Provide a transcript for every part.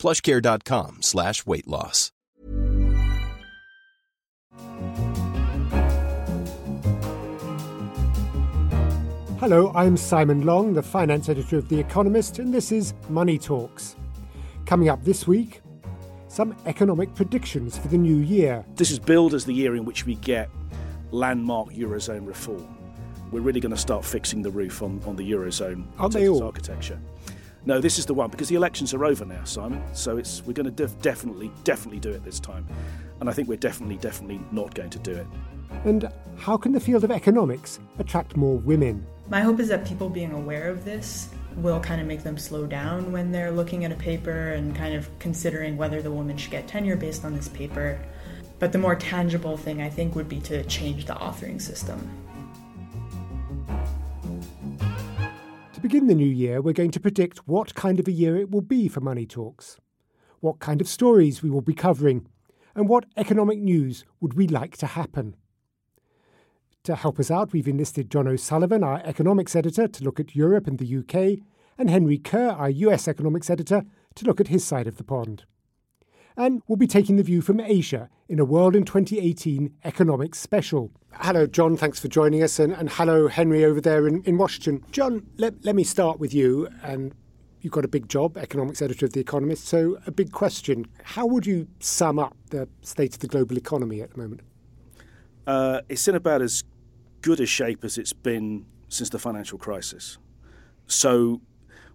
plushcare.com slash weight loss. Hello, I'm Simon Long, the finance editor of The Economist, and this is Money Talks. Coming up this week, some economic predictions for the new year. This is billed as the year in which we get landmark Eurozone reform. We're really going to start fixing the roof on, on the Eurozone Aren't they all? architecture. No, this is the one because the elections are over now, Simon. So it's we're going to def- definitely, definitely do it this time, and I think we're definitely, definitely not going to do it. And how can the field of economics attract more women? My hope is that people being aware of this will kind of make them slow down when they're looking at a paper and kind of considering whether the woman should get tenure based on this paper. But the more tangible thing, I think, would be to change the authoring system. To begin the new year, we're going to predict what kind of a year it will be for Money Talks, what kind of stories we will be covering, and what economic news would we like to happen. To help us out, we've enlisted John O'Sullivan, our economics editor, to look at Europe and the UK, and Henry Curr, our US economics editor, to look at his side of the pond. And we'll be taking the view from Asia in a World in 2018 economics special. Hello, John. Thanks for joining us. And, and hello, Henry, over there in, in Washington. John, let, let me start with you. And you've got a big job, economics editor of The Economist. So, a big question How would you sum up the state of the global economy at the moment? Uh, it's in about as good a shape as it's been since the financial crisis. So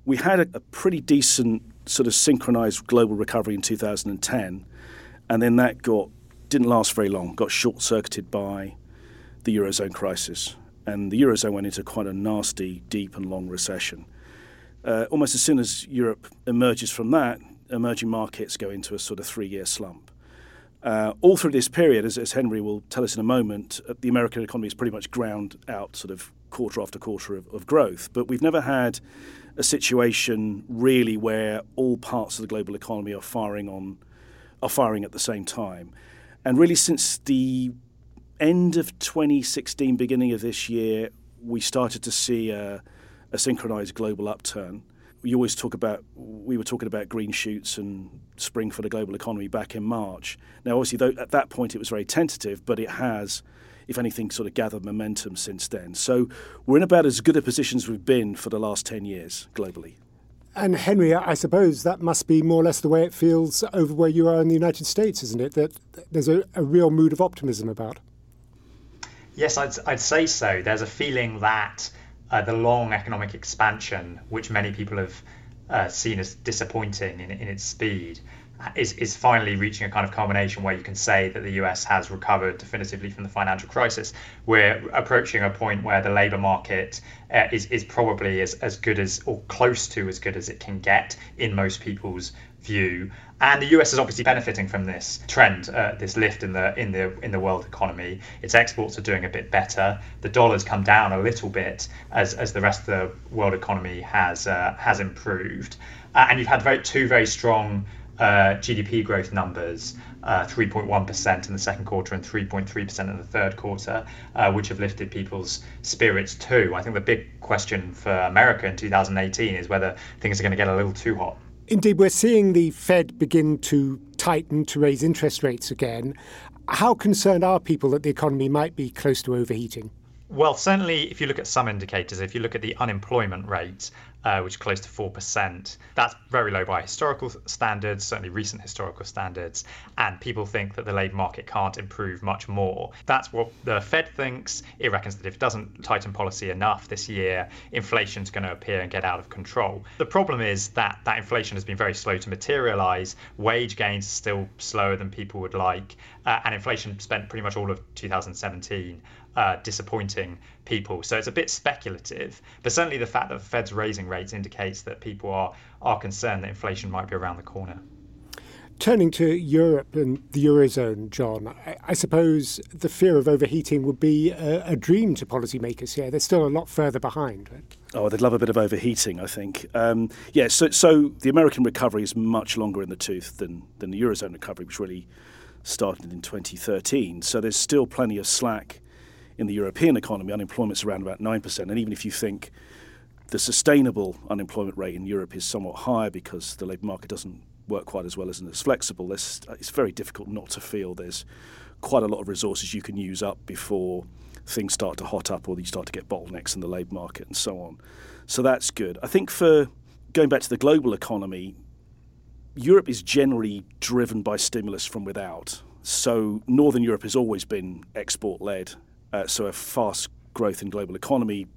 we had a, a pretty decent sort of synchronized global recovery in 2010, and then that got didn't last very long. Got short circuited by the eurozone crisis, and the eurozone went into quite a nasty, deep, and long recession. Uh, almost as soon as Europe emerges from that, emerging markets go into a sort of three-year slump. Uh, all through this period, as, as, Henry will tell us in a moment, uh, the American economy is pretty much ground out, sort of quarter after quarter of, of, growth. But we've never had a situation really where all parts of the global economy are firing on, are firing at the same time. And really, since the end of 2016, beginning of this year, we started to see a, a synchronized global upturn you always talk about we were talking about green shoots and spring for the global economy back in March. Now, obviously, though, at that point it was very tentative, but it has, if anything, sort of gathered momentum since then. So we're in about as good a position as we've been for the last ten years globally. And Henry, I suppose that must be more or less the way it feels over where you are in the United States, isn't it? That there's a, a real mood of optimism about. Yes, I'd, I'd say so. There's a feeling that uh, the long economic expansion, which many people have uh, seen as disappointing in, in its speed, is, is finally reaching a kind of culmination where you can say that the US has recovered definitively from the financial crisis. We're approaching a point where the labour market uh, is, is probably as, as good as or close to as good as it can get in most people's view. And the US is obviously benefiting from this trend, uh, this lift in the in the in the world economy. Its exports are doing a bit better. The dollar's come down a little bit as, as the rest of the world economy has uh, has improved. Uh, and you've had very, two very strong uh, GDP growth numbers, 3.1% uh, in the second quarter and 3.3% in the third quarter, uh, which have lifted people's spirits too. I think the big question for America in 2018 is whether things are going to get a little too hot. Indeed, we're seeing the Fed begin to tighten to raise interest rates again. How concerned are people that the economy might be close to overheating? Well, certainly, if you look at some indicators, if you look at the unemployment rate, uh, which is close to 4%, that's very low by historical standards, certainly recent historical standards. And people think that the labour market can't improve much more. That's what the Fed thinks. It reckons that if it doesn't tighten policy enough this year, inflation's going to appear and get out of control. The problem is that that inflation has been very slow to materialise. Wage gains are still slower than people would like. Uh, and inflation spent pretty much all of 2017 uh, disappointing people. So it's a bit speculative, but certainly the fact that the Fed's raising rates indicates that people are are concerned that inflation might be around the corner. Turning to Europe and the Eurozone, John, I, I suppose the fear of overheating would be a, a, dream to policymakers here. They're still a lot further behind. Right? Oh, they'd love a bit of overheating, I think. Um, yeah, so, so the American recovery is much longer in the tooth than, than the Eurozone recovery, which really started in 2013. So there's still plenty of slack in the European economy. Unemployment's around about 9%. And even if you think the sustainable unemployment rate in Europe is somewhat higher because the labour market doesn't work quite as well as it's flexible, it's very difficult not to feel there's quite a lot of resources you can use up before things start to hot up or you start to get bottlenecks in the labour market and so on. So that's good. I think for going back to the global economy, Europe is generally driven by stimulus from without. So Northern Europe has always been export led. Uh, so a fast growth in global economy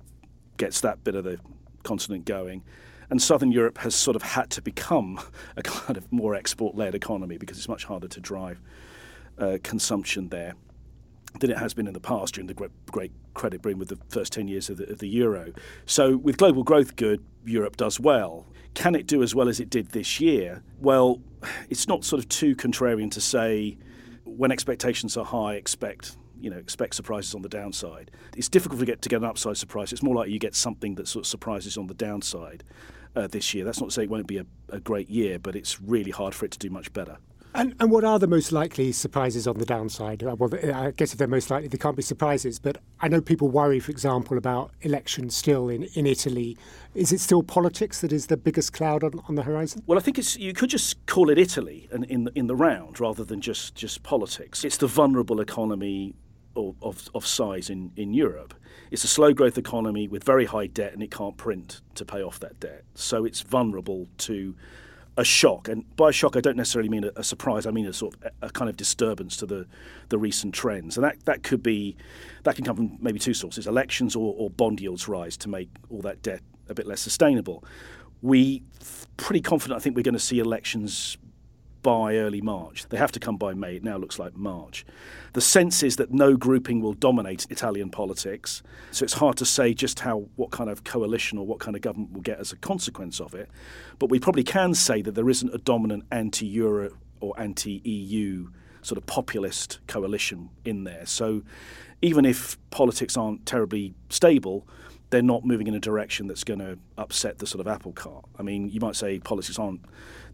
gets that bit of the continent going. And Southern Europe has sort of had to become a kind of more export led economy because it's much harder to drive uh, consumption there than it has been in the past during the great, credit boom with the first 10 years of the, of the euro. So, with global growth good, Europe does well. Can it do as well as it did this year? Well, it's not sort of too contrarian to say when expectations are high, expect you know expect surprises on the downside. It's difficult to get to get an upside surprise. It's more likely you get something that sort of surprises on the downside uh, this year. That's not to say it won't be a, a great year, but it's really hard for it to do much better. And, and, what are the most likely surprises on the downside? Uh, well, I guess if they're most likely, they can't be surprises. But I know people worry, for example, about elections still in, in Italy. Is it still politics that is the biggest cloud on, on the horizon? Well, I think it's you could just call it Italy in, in, in the round rather than just, just politics. It's the vulnerable economy of, of, of size in, in Europe. It's a slow growth economy with very high debt and it can't print to pay off that debt. So it's vulnerable to a shock, and by shock I don't necessarily mean a, a surprise. I mean a sort of a, kind of disturbance to the the recent trends, and that that could be that can come from maybe two sources: elections or, or bond yields rise to make all that debt a bit less sustainable. We pretty confident. I think we're going to see elections by early March. They have to come by May. It now looks like March. The sense is that no grouping will dominate Italian politics, so it's hard to say just how what kind of coalition or what kind of government we'll get as a consequence of it. But we probably can say that there isn't a dominant anti-Euro or anti-EU sort of populist coalition in there. So even if politics aren't terribly stable, they're not moving in a direction that's going to upset the sort of apple cart. I mean, you might say politics aren't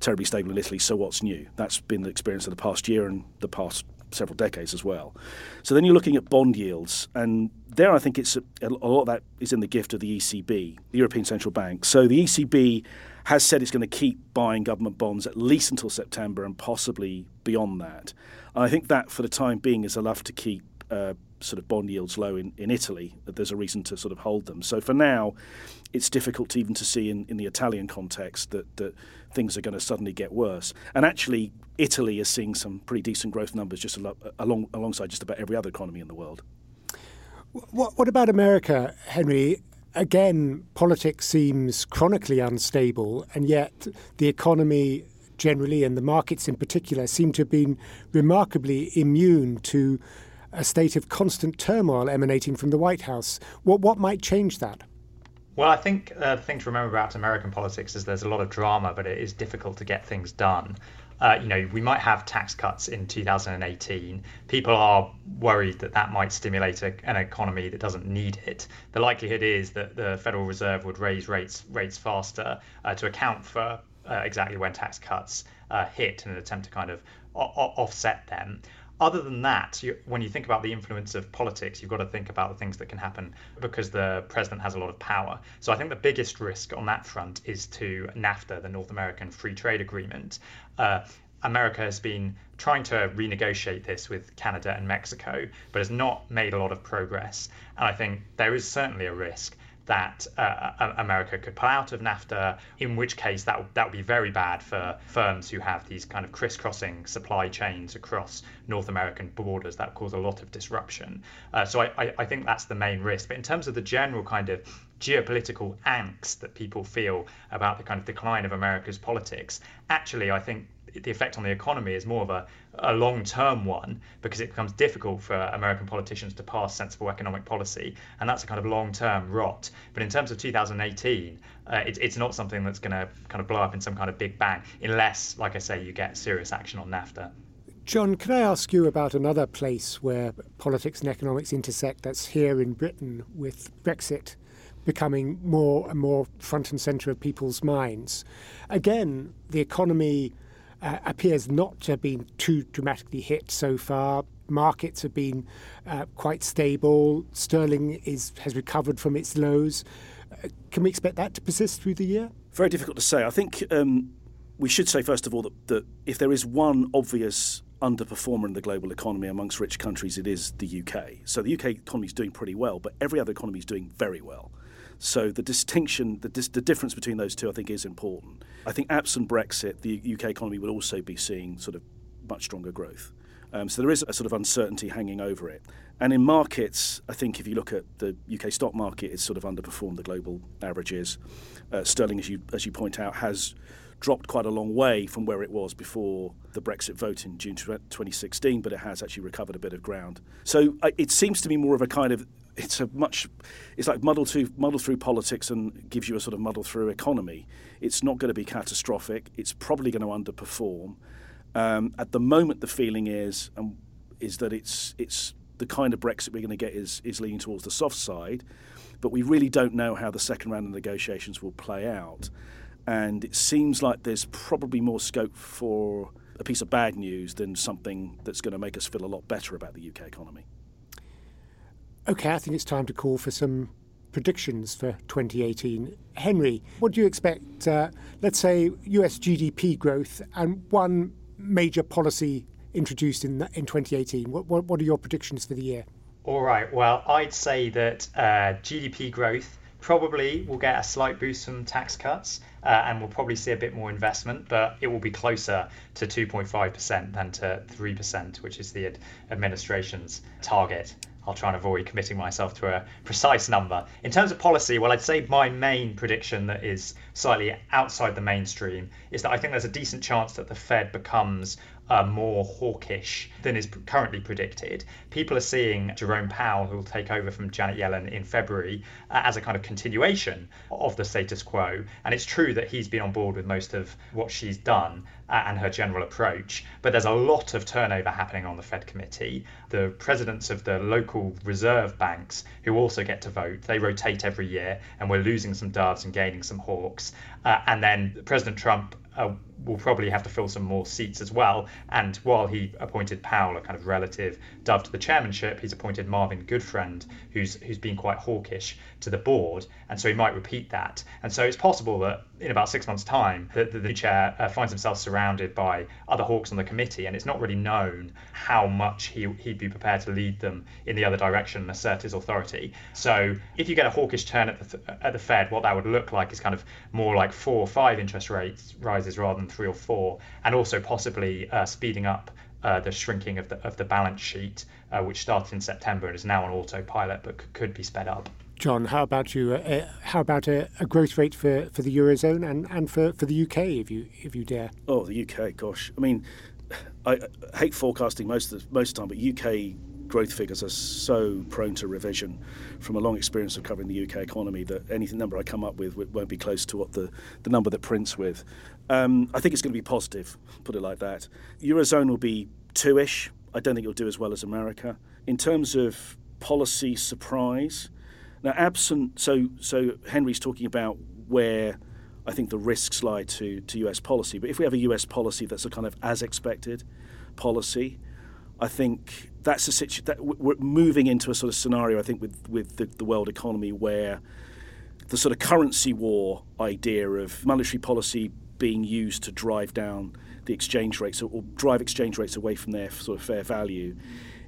terribly stable in Italy, so what's new? That's been the experience of the past year and the past several decades as well. So then you're looking at bond yields, and there I think it's a, a lot of that is in the gift of the ECB, the European Central Bank. So the ECB has said it's going to keep buying government bonds at least until September and possibly beyond that. And I think that for the time being is enough to keep uh, sort of bond yields low in, in Italy, there's a reason to sort of hold them. So for now, it's difficult even to see in, in the Italian context that, that things are going to suddenly get worse. And actually, Italy is seeing some pretty decent growth numbers just along, alongside just about every other economy in the world. What, what about America, Henry? Again, politics seems chronically unstable, and yet the economy generally and the markets in particular seem to have been remarkably immune to a state of constant turmoil emanating from the White House. What, what might change that? Well, I think uh, the thing to remember about American politics is there's a lot of drama, but it is difficult to get things done. Uh, you know, we might have tax cuts in 2018. People are worried that that might stimulate a, an economy that doesn't need it. The likelihood is that the Federal Reserve would raise rates rates faster uh, to account for uh, exactly when tax cuts uh, hit in an attempt to kind of o- offset them other than that, you, when you think about the influence of politics, you've got to think about the things that can happen because the president has a lot of power. So I think the biggest risk on that front is to NAFTA, the North American Free Trade Agreement. Uh, America has been trying to renegotiate this with Canada and Mexico, but has not made a lot of progress. And I think there is certainly a risk that uh, America could pull out of NAFTA, in which case that that would be very bad for firms who have these kind of crisscrossing supply chains across North American borders. That cause a lot of disruption. Uh, so I, I think that's the main risk. But in terms of the general kind of geopolitical angst that people feel about the kind of decline of America's politics, actually, I think the effect on the economy is more of a, a long term one because it becomes difficult for American politicians to pass sensible economic policy. And that's a kind of long term rot. But in terms of 2018, uh, it, it's not something that's going to kind of blow up in some kind of big bang, unless, like I say, you get serious action on NAFTA. John, can I ask you about another place where politics and economics intersect? That's here in Britain with Brexit becoming more and more front and centre of people's minds. Again, the economy uh, appears not to have been too dramatically hit so far. Markets have been uh, quite stable. Sterling is has recovered from its lows. Uh, can we expect that to persist through the year? Very difficult to say. I think um, we should say first of all that, that if there is one obvious underperformer in the global economy amongst rich countries, it is the UK. So the UK economy is doing pretty well, but every other economy is doing very well. So the distinction, the, dis- the difference between those two, I think, is important. I think absent Brexit, the UK economy would also be seeing sort of much stronger growth. Um, so there is a sort of uncertainty hanging over it. And in markets, I think if you look at the UK stock market, it's sort of underperformed the global averages. Uh, sterling, as you as you point out, has dropped quite a long way from where it was before the Brexit vote in June 2016, but it has actually recovered a bit of ground. So uh, it seems to be more of a kind of it's a much it's like muddle through muddle through politics and gives you a sort of muddle through economy. It's not going to be catastrophic. It's probably going to underperform. Um, at the moment, the feeling is um, is that it's it's the kind of Brexit we're going to get is is leaning towards the soft side, but we really don't know how the second round of negotiations will play out, and it seems like there's probably more scope for a piece of bad news than something that's going to make us feel a lot better about the UK economy. Okay, I think it's time to call for some predictions for 2018. Henry, what do you expect, uh, let's say, US GDP growth and one major policy introduced in, in 2018? What, what, what are your predictions for the year? All right, well, I'd say that uh, GDP growth probably will get a slight boost from tax cuts uh, and we'll probably see a bit more investment, but it will be closer to 2.5% than to 3%, which is the administration's target. I'll try and avoid committing myself to a precise number. In terms of policy, well, I'd say my main prediction that is slightly outside the mainstream is that I think there's a decent chance that the Fed becomes uh, more hawkish than is currently predicted. People are seeing Jerome Powell, who will take over from Janet Yellen in February, uh, as a kind of continuation of the status quo. And it's true that he's been on board with most of what she's done uh, and her general approach. But there's a lot of turnover happening on the Fed committee. The presidents of the local reserve banks, who also get to vote, they rotate every year, and we're losing some doves and gaining some hawks. Uh, and then President Trump uh, will probably have to fill some more seats as well. And while he appointed Powell, a kind of relative dove to the chairmanship, he's appointed Marvin Goodfriend, who's who's been quite hawkish to the board, and so he might repeat that. And so it's possible that in about six months' time, the, the, the chair uh, finds himself surrounded by other hawks on the committee, and it's not really known how much he he'd be prepared to lead them in the other direction and assert his authority. So if you get a hawkish turn at the at the Fed, what that would look like is kind of more like four or five interest rates rises rather than three or four, and also possibly uh, speeding up uh, the shrinking of the of the balance sheet, uh, which started in September and is now on autopilot, but could be sped up. John, how about you? Uh, uh, how about a, a, growth rate for, for the eurozone and, and for, for the UK, if you if you dare? Oh, the UK, gosh, I mean, I, hate forecasting most of the, most of the time, but UK growth figures are so prone to revision from a long experience of covering the UK economy that anything number I come up with won't be close to what the, the number that prints with. Um, I think it's going to be positive, put it like that. Eurozone will be two ish. I don't think it'll do as well as America. In terms of policy surprise, now absent, so, so Henry's talking about where I think the risks lie to, to US policy. But if we have a US policy that's a kind of as expected policy, I think that's a situation that we're moving into a sort of scenario. I think with with the, the world economy where the sort of currency war idea of monetary policy being used to drive down the exchange rates or, or drive exchange rates away from their sort of fair value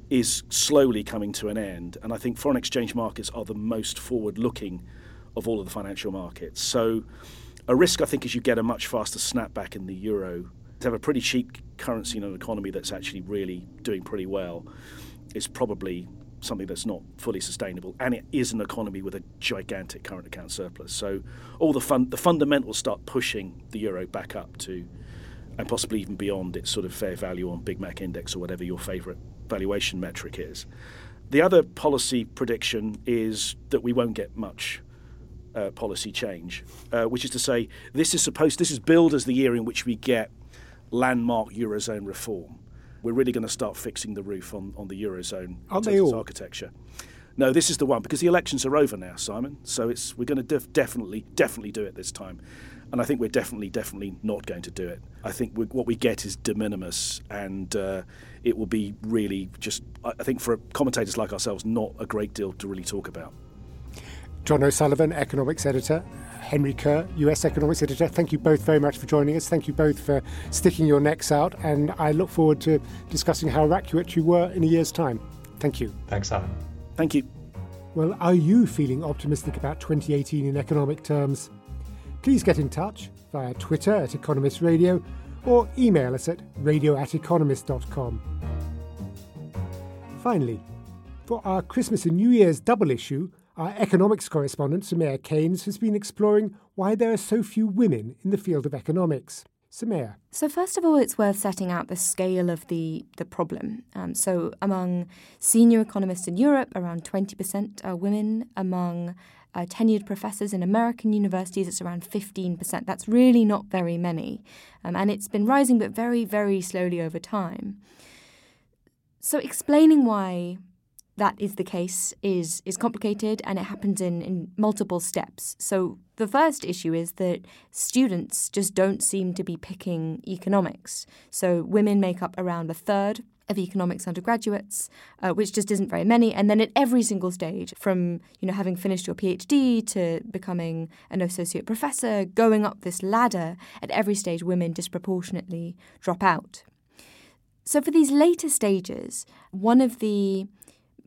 is slowly coming to an end. And I think foreign exchange markets are the most forward-looking of all of the financial markets. So a risk, I think, is you get a much faster snapback in the euro to have a pretty cheap currency in an economy that's actually really doing pretty well is probably something that's not fully sustainable, and it is an economy with a gigantic current account surplus. So all the fun, the fundamentals start pushing the euro back up to and possibly even beyond its sort of fair value on Big Mac Index or whatever your favourite valuation metric is. The other policy prediction is that we won't get much uh, policy change, uh, which is to say, this is supposed this is billed as the year in which we get landmark eurozone reform. We're really going to start fixing the roof on, on the eurozone Aren't they all? architecture. No, this is the one because the elections are over now, Simon. So it's we're going to def- definitely, definitely do it this time, and I think we're definitely, definitely not going to do it. I think we, what we get is de minimis, and uh, it will be really just. I I think for commentators like ourselves, not a great deal to really talk about. John O'Sullivan, economics editor, Henry Curr, US economics editor. Thank you both very much for joining us. Thank you both for sticking your necks out, and I look forward to discussing how accurate you were in a year's time. Thank you. Thanks, Alan. Thank you. Well, are you feeling optimistic about 2018 in economic terms? Please get in touch via Twitter at Economist Radio or email us at radio at economist.com. Finally, for our Christmas and New Year's double issue, our economics correspondent, Soumaya Keynes, has been exploring why there are so few women in the field of economics. Soumaya. So first of all, it's worth setting out the scale of the the problem. Um, so among senior economists in Europe, around 20% are women. Among uh, tenured professors in American universities, it's around 15%. That's really not very many, um, and it's been rising, but very, very slowly over time. So explaining why that is the case is is complicated and it happens in, in multiple steps. So the first issue is that students just don't seem to be picking economics. So women make up around a third of economics undergraduates, uh, which just isn't very many. And then at every single stage, from you know having finished your PhD to becoming an associate professor, going up this ladder, at every stage, women disproportionately drop out. So for these later stages, one of the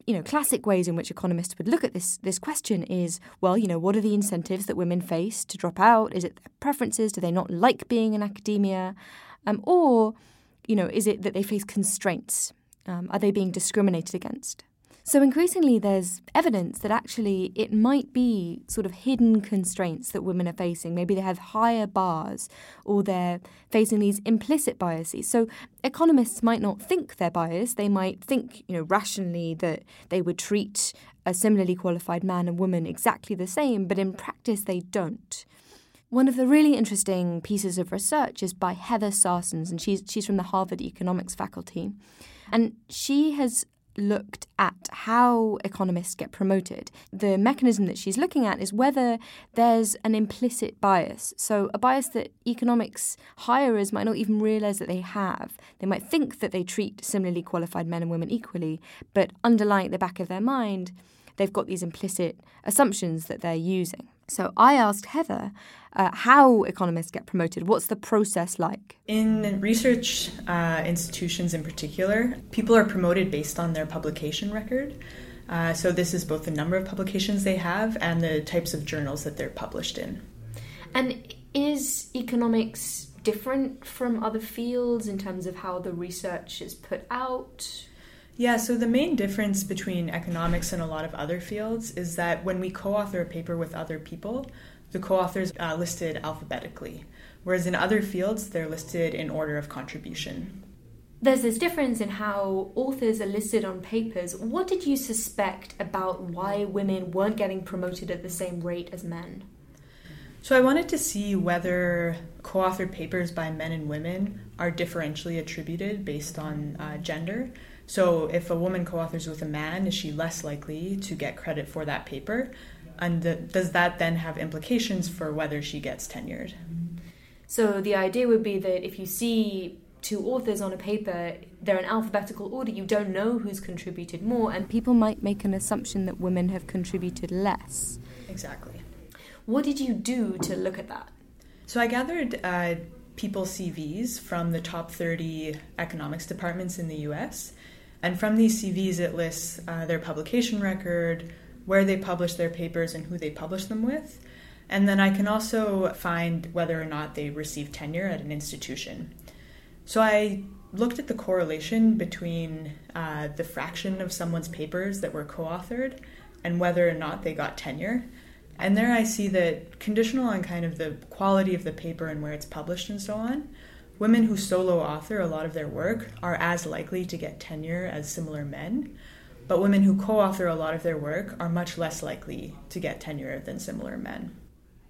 you know, classic ways in which economists would look at this this question is, well, you know, what are the incentives that women face to drop out? Is it their preferences? Do they not like being in academia? Um, or, you know, is it that they face constraints? Um, are they being discriminated against? So increasingly, there's evidence that actually it might be sort of hidden constraints that women are facing. Maybe they have higher bars, or they're facing these implicit biases. So economists might not think they're biased. They might think, you know, rationally that they would treat a similarly qualified man and woman exactly the same, but in practice they don't. One of the really interesting pieces of research is by Heather Sarsons, and she's she's from the Harvard economics faculty, and she has looked at how economists get promoted. The mechanism that she's looking at is whether there's an implicit bias. So, a bias that economics hirers might not even realize that they have. They might think that they treat similarly qualified men and women equally, but underlying at the back of their mind, they've got these implicit assumptions that they're using. So I asked Heather uh, how economists get promoted. What's the process like? In research uh, institutions in particular, people are promoted based on their publication record. Uh, so this is both the number of publications they have and the types of journals that they're published in. And is economics different from other fields in terms of how the research is put out? Yeah, so the main difference between economics and a lot of other fields is that when we co author a paper with other people, the co authors are listed alphabetically, whereas in other fields, they're listed in order of contribution. There's this difference in how authors are listed on papers. What did you suspect about why women weren't getting promoted at the same rate as men? So I wanted to see whether co authored papers by men and women are differentially attributed based on uh, gender. So if a woman co-authors with a man, is she less likely to get credit for that paper? And the, does that then have implications for whether she gets tenured? So the idea would be that if you see two authors on a paper, they're in alphabetical order, you don't know who's contributed more, and people might make an assumption that women have contributed less. Exactly. What did you do to look at that? So I gathered uh, people CVs from the top 30 economics departments in the US and from these CVs, it lists uh, their publication record, where they publish their papers, and who they publish them with. And then I can also find whether or not they received tenure at an institution. So I looked at the correlation between uh, the fraction of someone's papers that were co authored and whether or not they got tenure. And there I see that conditional on kind of the quality of the paper and where it's published and so on, women who solo author a lot of their work are as likely to get tenure as similar men, but women who co author a lot of their work are much less likely to get tenure than similar men.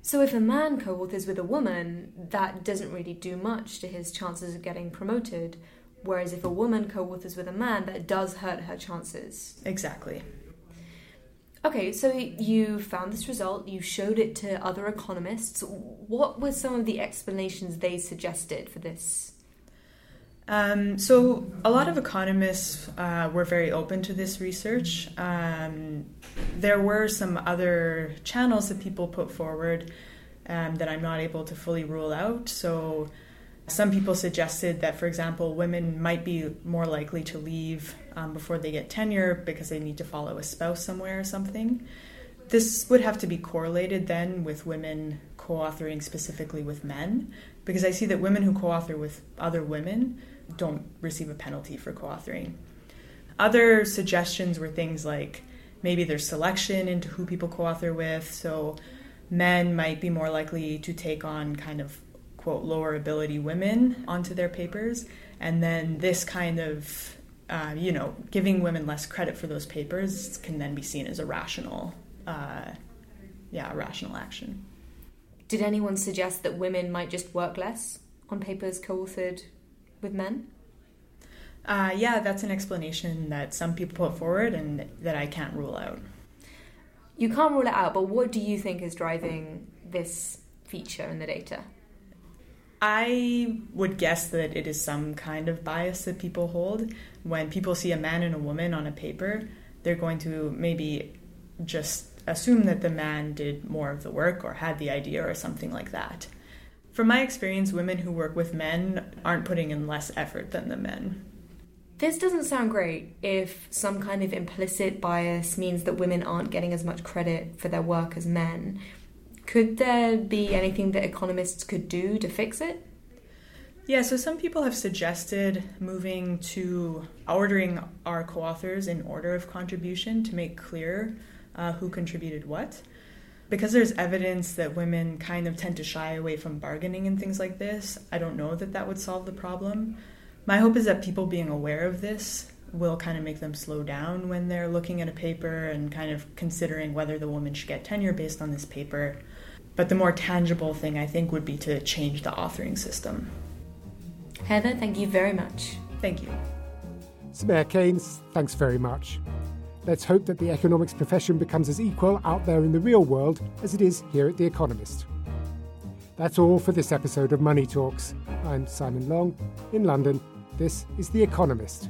So, if a man co authors with a woman, that doesn't really do much to his chances of getting promoted. Whereas if a woman co authors with a man, that does hurt her chances. Exactly. Okay, so you found this result, you showed it to other economists. What were some of the explanations they suggested for this? Um, so, a lot of economists uh, were very open to this research. Um, there were some other channels that people put forward um, that I'm not able to fully rule out. So, some people suggested that, for example, women might be more likely to leave um, before they get tenure because they need to follow a spouse somewhere or something. This would have to be correlated then with women co authoring specifically with men, because I see that women who co author with other women don't receive a penalty for co authoring. Other suggestions were things like maybe there's selection into who people co author with, so men might be more likely to take on kind of quote lower ability women onto their papers. And then this kind of uh, you know giving women less credit for those papers can then be seen as a rational uh, yeah a rational action. Did anyone suggest that women might just work less on papers co-authored with men? Uh, yeah that's an explanation that some people put forward and that i can't rule out. You can't rule it out but what do you think is driving this feature in the data I would guess that it is some kind of bias that people hold. When people see a man and a woman on a paper, they're going to maybe just assume that the man did more of the work or had the idea or something like that. From my experience, women who work with men aren't putting in less effort than the men. This doesn't sound great if some kind of implicit bias means that women aren't getting as much credit for their work as men. Could there be anything that economists could do to fix it? Yeah, so some people have suggested moving to ordering our co authors in order of contribution to make clear uh, who contributed what. Because there's evidence that women kind of tend to shy away from bargaining and things like this, I don't know that that would solve the problem. My hope is that people being aware of this will kind of make them slow down when they're looking at a paper and kind of considering whether the woman should get tenure based on this paper. But the more tangible thing, I think, would be to change the authoring system. Heather, thank you very much. Thank you. Soumaya Keynes, thanks very much. Let's hope that the economics profession becomes as equal out there in the real world as it is here at The Economist. That's all for this episode of Money Talks. I'm Simon Long in London. This is The Economist.